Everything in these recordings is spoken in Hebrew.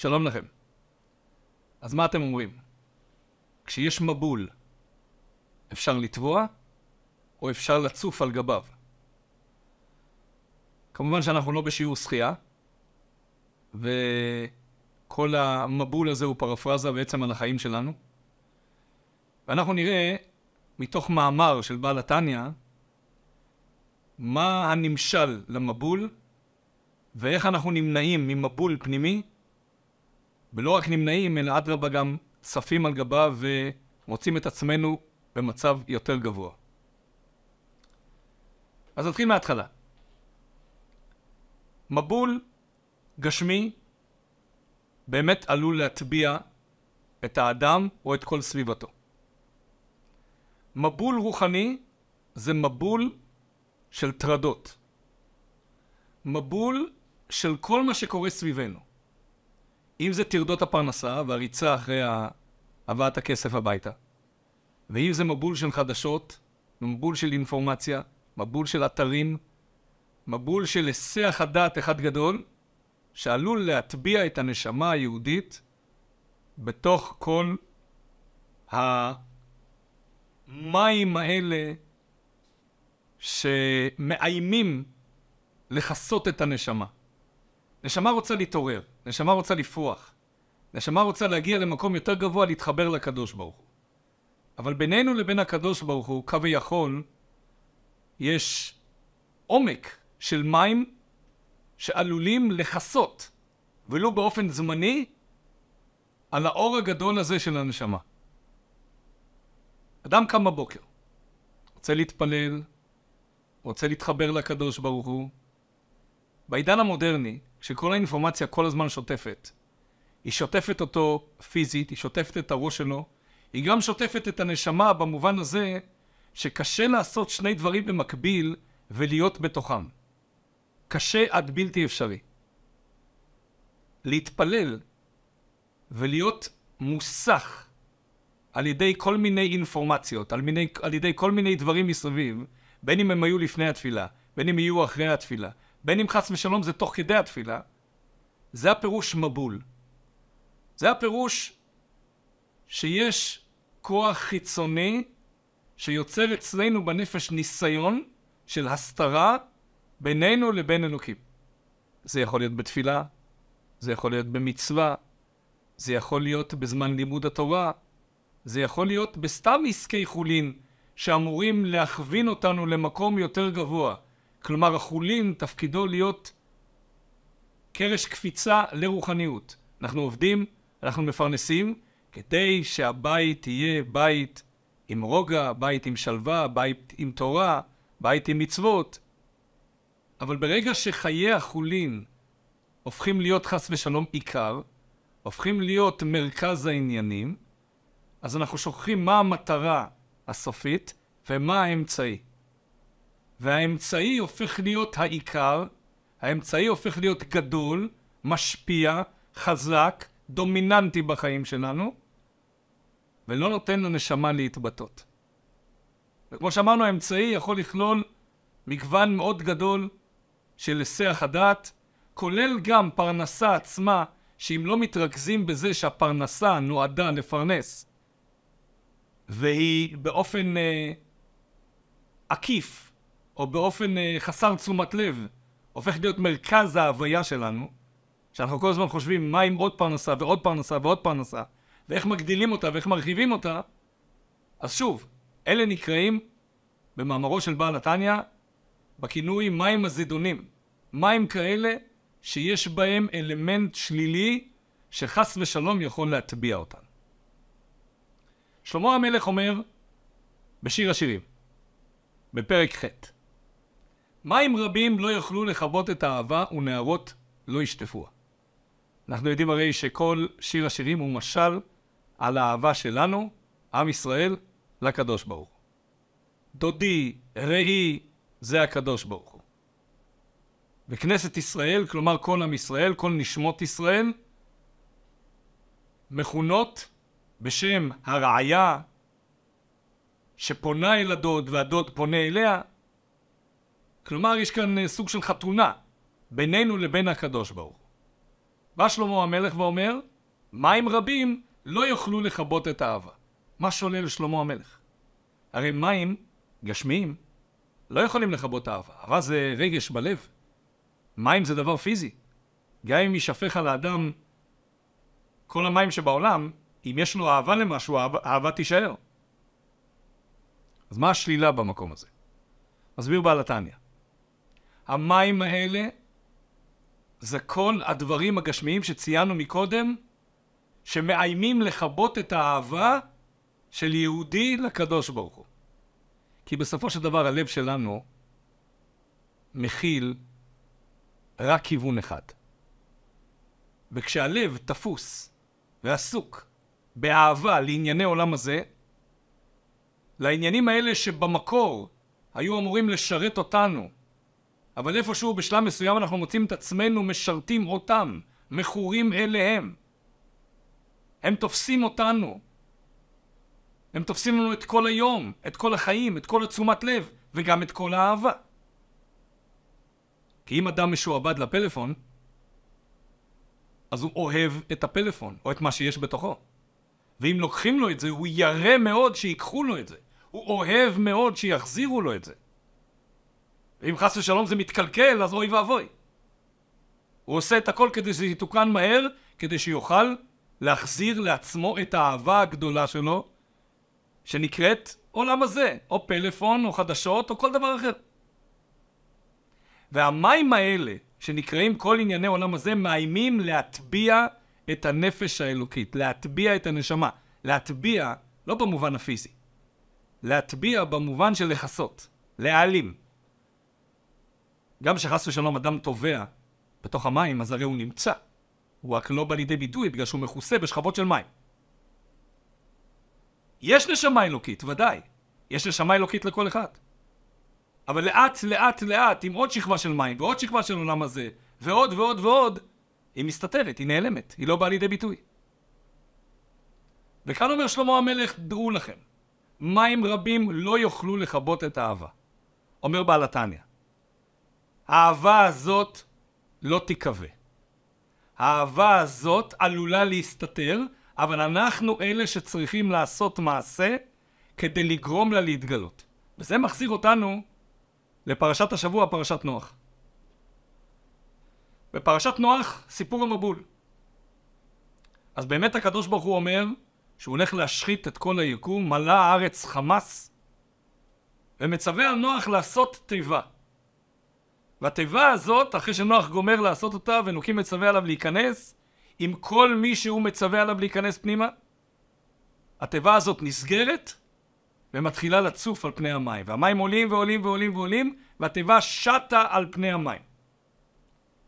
שלום לכם. אז מה אתם אומרים? כשיש מבול, אפשר לטבוע או אפשר לצוף על גביו? כמובן שאנחנו לא בשיעור שחייה, וכל המבול הזה הוא פרפרזה בעצם על החיים שלנו. ואנחנו נראה מתוך מאמר של בעל התניא מה הנמשל למבול ואיך אנחנו נמנעים ממבול פנימי ולא רק נמנעים, אלא אדרבה גם צפים על גביו ומוצאים את עצמנו במצב יותר גבוה. אז נתחיל מההתחלה. מבול גשמי באמת עלול להטביע את האדם או את כל סביבתו. מבול רוחני זה מבול של טרדות. מבול של כל מה שקורה סביבנו. אם זה טרדות הפרנסה והריצה אחרי הבאת הכסף הביתה, ואם זה מבול של חדשות, מבול של אינפורמציה, מבול של אתרים, מבול של היסח הדעת אחד גדול, שעלול להטביע את הנשמה היהודית בתוך כל המים האלה שמאיימים לכסות את הנשמה. נשמה רוצה להתעורר, נשמה רוצה לפרוח, נשמה רוצה להגיע למקום יותר גבוה, להתחבר לקדוש ברוך הוא. אבל בינינו לבין הקדוש ברוך הוא, כביכול, יש עומק של מים שעלולים לכסות, ולו באופן זמני, על האור הגדול הזה של הנשמה. אדם קם בבוקר, רוצה להתפלל, רוצה להתחבר לקדוש ברוך הוא. בעידן המודרני, כשכל האינפורמציה כל הזמן שוטפת, היא שוטפת אותו פיזית, היא שוטפת את הראש שלו, היא גם שוטפת את הנשמה במובן הזה שקשה לעשות שני דברים במקביל ולהיות בתוכם. קשה עד בלתי אפשרי. להתפלל ולהיות מוסך על ידי כל מיני אינפורמציות, על, מיני, על ידי כל מיני דברים מסביב, בין אם הם היו לפני התפילה, בין אם יהיו אחרי התפילה, בין אם חס ושלום זה תוך כדי התפילה, זה הפירוש מבול. זה הפירוש שיש כוח חיצוני שיוצר אצלנו בנפש ניסיון של הסתרה בינינו לבין אלוקים. זה יכול להיות בתפילה, זה יכול להיות במצווה, זה יכול להיות בזמן לימוד התורה, זה יכול להיות בסתם עסקי חולין שאמורים להכווין אותנו למקום יותר גבוה. כלומר, החולין תפקידו להיות קרש קפיצה לרוחניות. אנחנו עובדים, אנחנו מפרנסים, כדי שהבית יהיה בית עם רוגע, בית עם שלווה, בית עם תורה, בית עם מצוות. אבל ברגע שחיי החולין הופכים להיות חס ושלום עיקר, הופכים להיות מרכז העניינים, אז אנחנו שוכחים מה המטרה הסופית ומה האמצעי. והאמצעי הופך להיות העיקר, האמצעי הופך להיות גדול, משפיע, חזק, דומיננטי בחיים שלנו, ולא נותן לנשמה להתבטאות. וכמו שאמרנו, האמצעי יכול לכלול מגוון מאוד גדול של היסח הדעת, כולל גם פרנסה עצמה, שאם לא מתרכזים בזה שהפרנסה נועדה לפרנס, והיא באופן אה, עקיף, או באופן אה, חסר תשומת לב, הופך להיות מרכז ההוויה שלנו, שאנחנו כל הזמן חושבים מה עם עוד פרנסה ועוד פרנסה ועוד פרנסה, ואיך מגדילים אותה ואיך מרחיבים אותה, אז שוב, אלה נקראים במאמרו של בעל התניא בכינוי מים הזידונים. מים כאלה שיש בהם אלמנט שלילי שחס ושלום יכול להטביע אותם. שלמה המלך אומר בשיר השירים, בפרק ח' מים רבים לא יוכלו לכבות את האהבה ונערות לא ישטפוה. אנחנו יודעים הרי שכל שיר השירים הוא משל על האהבה שלנו, עם ישראל, לקדוש ברוך הוא. דודי, רעי, זה הקדוש ברוך הוא. וכנסת ישראל, כלומר כל עם ישראל, כל נשמות ישראל, מכונות בשם הרעיה שפונה אל הדוד והדוד פונה אליה. כלומר, יש כאן סוג של חתונה בינינו לבין הקדוש ברוך הוא. בא שלמה המלך ואומר, מים רבים לא יוכלו לכבות את האהבה. מה שולל שלמה המלך? הרי מים גשמיים לא יכולים לכבות אהבה. אהבה זה רגש בלב. מים זה דבר פיזי. גם אם יישפך על האדם כל המים שבעולם, אם יש לו אהבה למשהו, אהבה, אהבה תישאר. אז מה השלילה במקום הזה? מסביר בעל התניא. המים האלה זה כל הדברים הגשמיים שציינו מקודם, שמאיימים לכבות את האהבה של יהודי לקדוש ברוך הוא. כי בסופו של דבר הלב שלנו מכיל רק כיוון אחד. וכשהלב תפוס ועסוק באהבה לענייני עולם הזה, לעניינים האלה שבמקור היו אמורים לשרת אותנו, אבל איפשהו בשלב מסוים אנחנו מוצאים את עצמנו משרתים אותם, מכורים אליהם. הם תופסים אותנו. הם תופסים לנו את כל היום, את כל החיים, את כל התשומת לב, וגם את כל האהבה. כי אם אדם משועבד לפלאפון, אז הוא אוהב את הפלאפון, או את מה שיש בתוכו. ואם לוקחים לו את זה, הוא ירא מאוד שיקחו לו את זה. הוא אוהב מאוד שיחזירו לו את זה. ואם חס ושלום זה מתקלקל, אז אוי ואבוי. הוא עושה את הכל כדי שזה יתוקן מהר, כדי שיוכל להחזיר לעצמו את האהבה הגדולה שלו, שנקראת עולם הזה, או פלאפון, או חדשות, או כל דבר אחר. והמים האלה, שנקראים כל ענייני עולם הזה, מאיימים להטביע את הנפש האלוקית, להטביע את הנשמה. להטביע, לא במובן הפיזי, להטביע במובן של לכסות, להעלים. גם שחס ושלום אדם טובע בתוך המים, אז הרי הוא נמצא. הוא רק לא בא לידי ביטוי בגלל שהוא מכוסה בשכבות של מים. יש נשמה אלוקית, ודאי. יש נשמה אלוקית לכל אחד. אבל לאט לאט לאט, עם עוד שכבה של מים ועוד שכבה של עולם הזה, ועוד ועוד ועוד, היא מסתתרת, היא נעלמת, היא לא באה לידי ביטוי. וכאן אומר שלמה המלך, דעו לכם, מים רבים לא יוכלו לכבות את האהבה. אומר בעל התניא, האהבה הזאת לא תיכווה. האהבה הזאת עלולה להסתתר, אבל אנחנו אלה שצריכים לעשות מעשה כדי לגרום לה להתגלות. וזה מחזיר אותנו לפרשת השבוע, פרשת נוח. בפרשת נוח, סיפור המבול. אז באמת הקדוש ברוך הוא אומר שהוא הולך להשחית את כל היקום, מלא הארץ חמס, ומצווה על נוח לעשות תיבה. והתיבה הזאת, אחרי שנוח גומר לעשות אותה, ונוקים מצווה עליו להיכנס, עם כל מי שהוא מצווה עליו להיכנס פנימה, התיבה הזאת נסגרת, ומתחילה לצוף על פני המים. והמים עולים ועולים ועולים ועולים, והתיבה שטה על פני המים.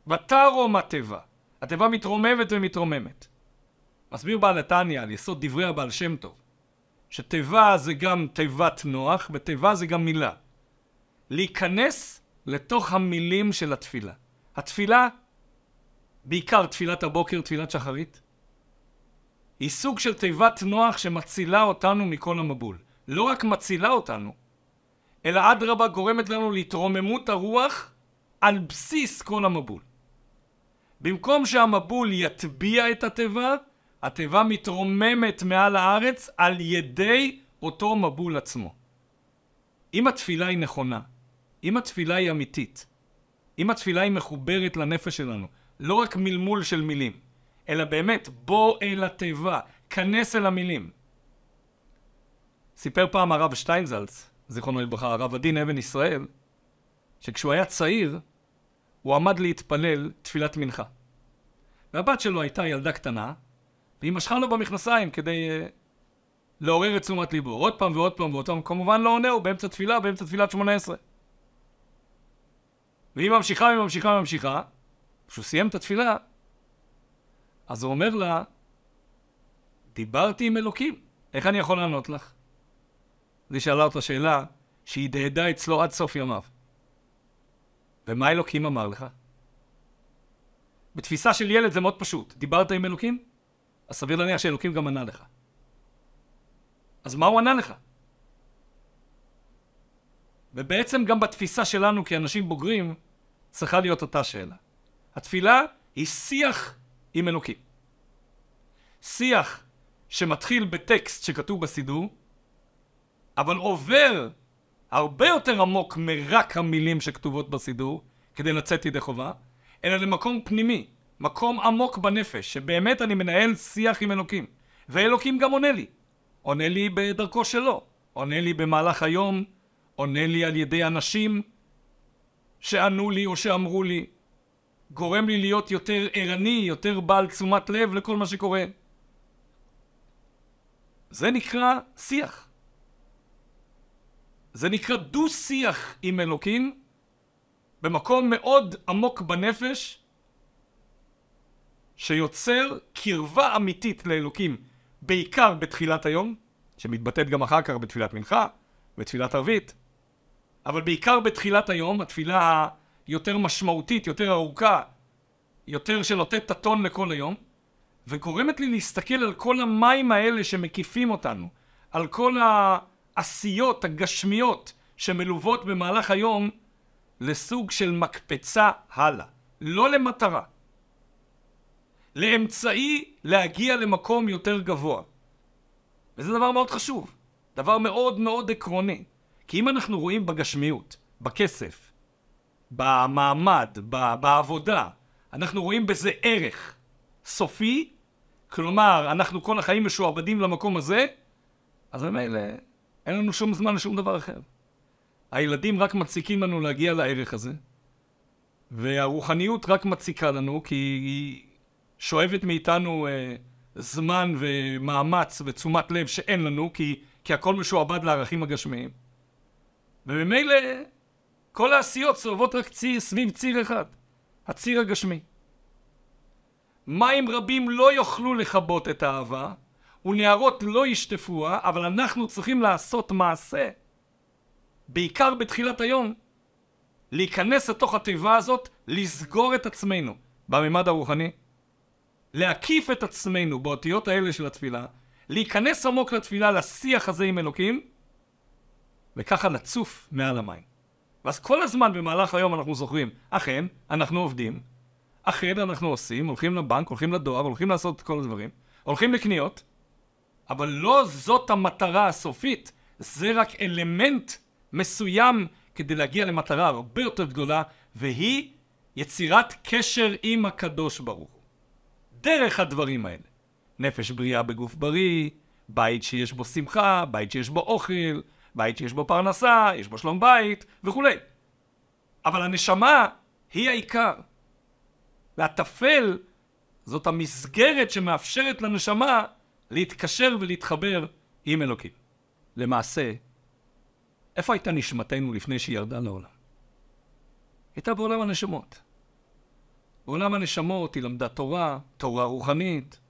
ותרום התיבה. התיבה מתרוממת ומתרוממת. מסביר בעל התניא על יסוד דברי הבעל שם טוב, שתיבה זה גם תיבת נוח, ותיבה זה גם מילה. להיכנס לתוך המילים של התפילה. התפילה, בעיקר תפילת הבוקר, תפילת שחרית, היא סוג של תיבת נוח שמצילה אותנו מכל המבול. לא רק מצילה אותנו, אלא אדרבה גורמת לנו להתרוממות הרוח על בסיס כל המבול. במקום שהמבול יטביע את התיבה, התיבה מתרוממת מעל הארץ על ידי אותו מבול עצמו. אם התפילה היא נכונה, אם התפילה היא אמיתית, אם התפילה היא מחוברת לנפש שלנו, לא רק מלמול של מילים, אלא באמת בוא אל התיבה, כנס אל המילים. סיפר פעם הרב שטיינזלץ, זיכרונו לברכה, הרב הדין אבן ישראל, שכשהוא היה צעיר, הוא עמד להתפלל תפילת מנחה. והבת שלו הייתה ילדה קטנה, והיא משכה לו במכנסיים כדי uh, לעורר את תשומת ליבו. עוד פעם ועוד פעם ועוד פעם, כמובן לא עונה, הוא באמצע תפילה, באמצע תפילת שמונה עשרה. והיא ממשיכה, היא ממשיכה, היא ממשיכה. כשהוא סיים את התפילה, אז הוא אומר לה, דיברתי עם אלוקים, איך אני יכול לענות לך? אז היא שאלה אותה שאלה שהיא הדהדה אצלו עד סוף ימיו. ומה אלוקים אמר לך? בתפיסה של ילד זה מאוד פשוט. דיברת עם אלוקים? אז סביר להניח שאלוקים גם ענה לך. אז מה הוא ענה לך? ובעצם גם בתפיסה שלנו כאנשים בוגרים צריכה להיות אותה שאלה. התפילה היא שיח עם אלוקים. שיח שמתחיל בטקסט שכתוב בסידור, אבל עובר הרבה יותר עמוק מרק המילים שכתובות בסידור, כדי לצאת ידי חובה, אלא למקום פנימי, מקום עמוק בנפש, שבאמת אני מנהל שיח עם אלוקים. ואלוקים גם עונה לי. עונה לי בדרכו שלו, עונה לי במהלך היום, עונה לי על ידי אנשים שענו לי או שאמרו לי, גורם לי להיות יותר ערני, יותר בעל תשומת לב לכל מה שקורה. זה נקרא שיח. זה נקרא דו-שיח עם אלוקים במקום מאוד עמוק בנפש שיוצר קרבה אמיתית לאלוקים בעיקר בתחילת היום, שמתבטאת גם אחר כך בתפילת מנחה, בתפילת ערבית, אבל בעיקר בתחילת היום, התפילה היותר משמעותית, יותר ארוכה, יותר שנותנת את הטון לכל היום, וגורמת לי להסתכל על כל המים האלה שמקיפים אותנו, על כל העשיות הגשמיות שמלוות במהלך היום לסוג של מקפצה הלאה, לא למטרה, לאמצעי להגיע למקום יותר גבוה. וזה דבר מאוד חשוב, דבר מאוד מאוד עקרוני. כי אם אנחנו רואים בגשמיות, בכסף, במעמד, בעבודה, אנחנו רואים בזה ערך סופי, כלומר, אנחנו כל החיים משועבדים למקום הזה, אז ממילא אין לנו שום זמן לשום דבר אחר. הילדים רק מציקים לנו להגיע לערך הזה, והרוחניות רק מציקה לנו, כי היא שואבת מאיתנו אה, זמן ומאמץ ותשומת לב שאין לנו, כי, כי הכל משועבד לערכים הגשמיים. וממילא כל העשיות סובבות רק ציר, סביב ציר אחד, הציר הגשמי. מים רבים לא יוכלו לכבות את האהבה, ונערות לא ישטפוה, אבל אנחנו צריכים לעשות מעשה, בעיקר בתחילת היום, להיכנס לתוך התיבה הזאת, לסגור את עצמנו בממד הרוחני, להקיף את עצמנו באותיות האלה של התפילה, להיכנס עמוק לתפילה, לשיח הזה עם אלוקים, וככה לצוף מעל המים. ואז כל הזמן במהלך היום אנחנו זוכרים, אכן, אנחנו עובדים, אכן אנחנו עושים, הולכים לבנק, הולכים לדואר, הולכים לעשות את כל הדברים, הולכים לקניות, אבל לא זאת המטרה הסופית, זה רק אלמנט מסוים כדי להגיע למטרה הרבה יותר גדולה, והיא יצירת קשר עם הקדוש ברוך הוא. דרך הדברים האלה. נפש בריאה בגוף בריא, בית שיש בו שמחה, בית שיש בו אוכל, בית שיש בו פרנסה, יש בו שלום בית וכולי. אבל הנשמה היא העיקר. והטפל זאת המסגרת שמאפשרת לנשמה להתקשר ולהתחבר עם אלוקים. למעשה, איפה הייתה נשמתנו לפני שהיא ירדה לעולם? הייתה בעולם הנשמות. בעולם הנשמות היא למדה תורה, תורה רוחנית,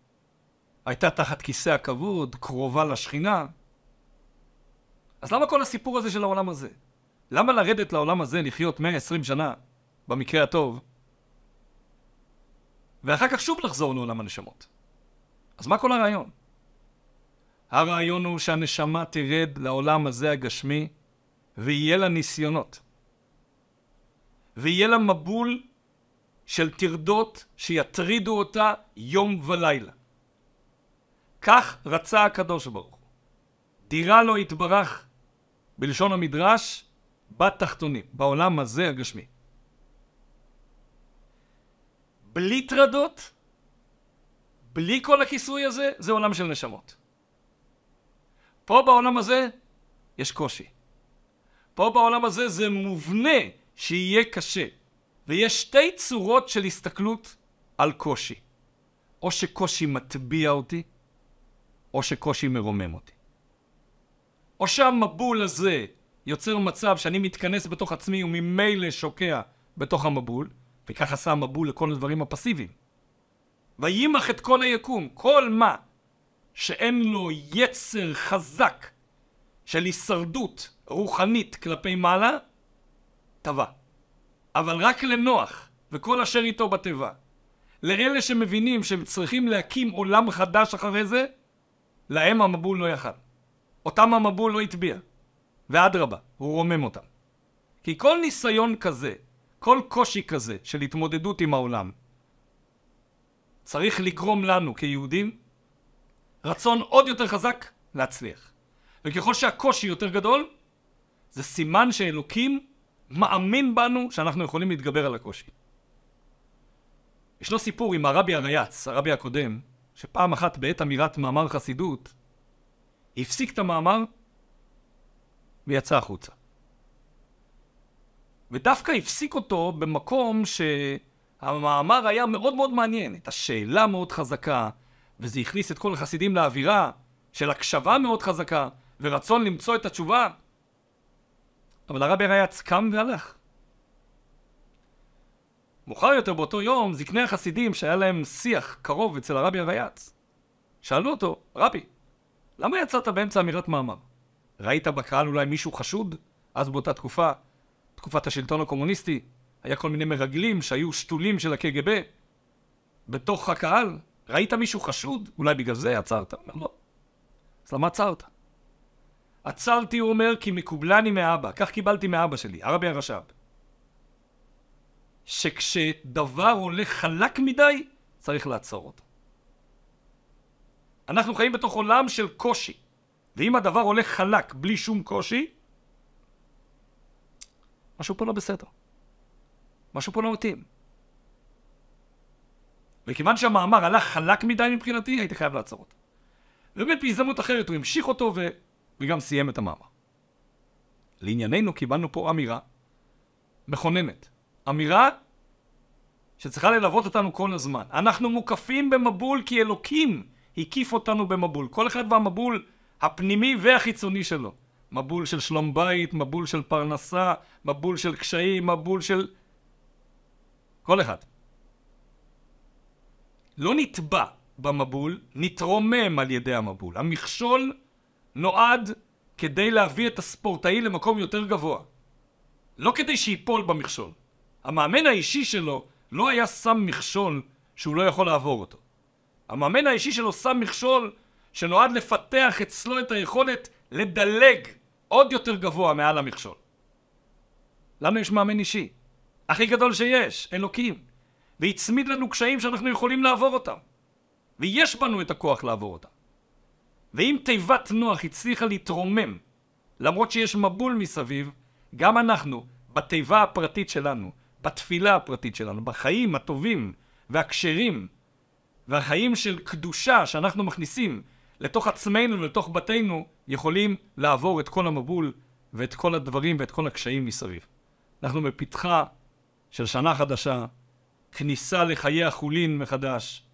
הייתה תחת כיסא הכבוד, קרובה לשכינה. אז למה כל הסיפור הזה של העולם הזה? למה לרדת לעולם הזה לחיות 120 שנה, במקרה הטוב, ואחר כך שוב לחזור לעולם הנשמות? אז מה כל הרעיון? הרעיון הוא שהנשמה תרד לעולם הזה הגשמי, ויהיה לה ניסיונות. ויהיה לה מבול של טרדות שיטרידו אותה יום ולילה. כך רצה הקדוש ברוך הוא. דירה לו יתברך, בלשון המדרש, בתחתונים, בעולם הזה הגשמי. בלי טרדות, בלי כל הכיסוי הזה, זה עולם של נשמות. פה בעולם הזה יש קושי. פה בעולם הזה זה מובנה שיהיה קשה. ויש שתי צורות של הסתכלות על קושי. או שקושי מטביע אותי, או שקושי מרומם אותי. או שהמבול הזה יוצר מצב שאני מתכנס בתוך עצמי וממילא שוקע בתוך המבול, וכך עשה המבול לכל הדברים הפסיביים. וימח את כל היקום, כל מה שאין לו יצר חזק של הישרדות רוחנית כלפי מעלה, טבע. אבל רק לנוח וכל אשר איתו בתיבה. לאלה שמבינים שהם צריכים להקים עולם חדש אחרי זה, להם המבול לא יכל. אותם המבול לא הטביע. ואדרבה, הוא רומם אותם. כי כל ניסיון כזה, כל קושי כזה של התמודדות עם העולם, צריך לגרום לנו כיהודים רצון עוד יותר חזק להצליח. וככל שהקושי יותר גדול, זה סימן שאלוקים מאמין בנו שאנחנו יכולים להתגבר על הקושי. ישנו סיפור עם הרבי הרייץ, הרבי הקודם, שפעם אחת בעת אמירת מאמר חסידות, הפסיק את המאמר ויצא החוצה. ודווקא הפסיק אותו במקום שהמאמר היה מאוד מאוד מעניין, הייתה שאלה מאוד חזקה, וזה הכניס את כל החסידים לאווירה של הקשבה מאוד חזקה, ורצון למצוא את התשובה. אבל הרבי רייץ קם והלך. מאוחר יותר באותו יום, זקני החסידים שהיה להם שיח קרוב אצל הרבי הרייץ, שאלו אותו, רבי, למה יצאת באמצע אמירת מאמר? ראית בקהל אולי מישהו חשוד? אז באותה תקופה, תקופת השלטון הקומוניסטי, היה כל מיני מרגלים שהיו שתולים של הקג"ב בתוך הקהל. ראית מישהו חשוד? אולי בגלל זה עצרת? אומר לא. אז למה עצרת? עצרתי, הוא אומר, כי מקובלני מאבא. כך קיבלתי מאבא שלי, הרבי הרש"ב. שכשדבר הולך חלק מדי, צריך לעצור אותו. אנחנו חיים בתוך עולם של קושי, ואם הדבר הולך חלק בלי שום קושי, משהו פה לא בסדר. משהו פה לא מתאים. וכיוון שהמאמר הלך חלק מדי מבחינתי, הייתי חייב לעצור אותו. ובאמת בהזדמנות אחרת הוא המשיך אותו ו... וגם סיים את המאמר. לענייננו קיבלנו פה אמירה מכוננת. אמירה שצריכה ללוות אותנו כל הזמן. אנחנו מוקפים במבול כי אלוקים הקיף אותנו במבול. כל אחד והמבול הפנימי והחיצוני שלו. מבול של שלום בית, מבול של פרנסה, מבול של קשיים, מבול של... כל אחד. לא נטבע במבול, נתרומם על ידי המבול. המכשול נועד כדי להביא את הספורטאי למקום יותר גבוה. לא כדי שיפול במכשול. המאמן האישי שלו לא היה שם מכשול שהוא לא יכול לעבור אותו. המאמן האישי שלו שם מכשול שנועד לפתח אצלו את היכולת לדלג עוד יותר גבוה מעל המכשול. לנו יש מאמן אישי, הכי גדול שיש, אלוקים, והצמיד לנו קשיים שאנחנו יכולים לעבור אותם, ויש בנו את הכוח לעבור אותם. ואם תיבת נוח הצליחה להתרומם, למרות שיש מבול מסביב, גם אנחנו, בתיבה הפרטית שלנו, בתפילה הפרטית שלנו, בחיים הטובים והכשרים והחיים של קדושה שאנחנו מכניסים לתוך עצמנו ולתוך בתינו, יכולים לעבור את כל המבול ואת כל הדברים ואת כל הקשיים מסביב. אנחנו בפתחה של שנה חדשה, כניסה לחיי החולין מחדש.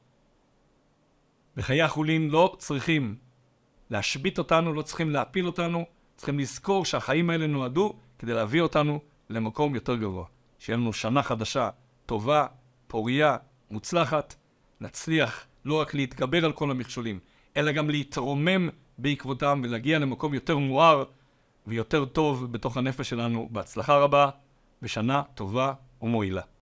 וחיי החולין לא צריכים להשבית אותנו, לא צריכים להפיל אותנו, צריכים לזכור שהחיים האלה נועדו כדי להביא אותנו למקום יותר גבוה. שיהיה לנו שנה חדשה, טובה, פורייה, מוצלחת, נצליח לא רק להתגבר על כל המכשולים, אלא גם להתרומם בעקבותם ולהגיע למקום יותר מואר ויותר טוב בתוך הנפש שלנו. בהצלחה רבה, בשנה טובה ומועילה.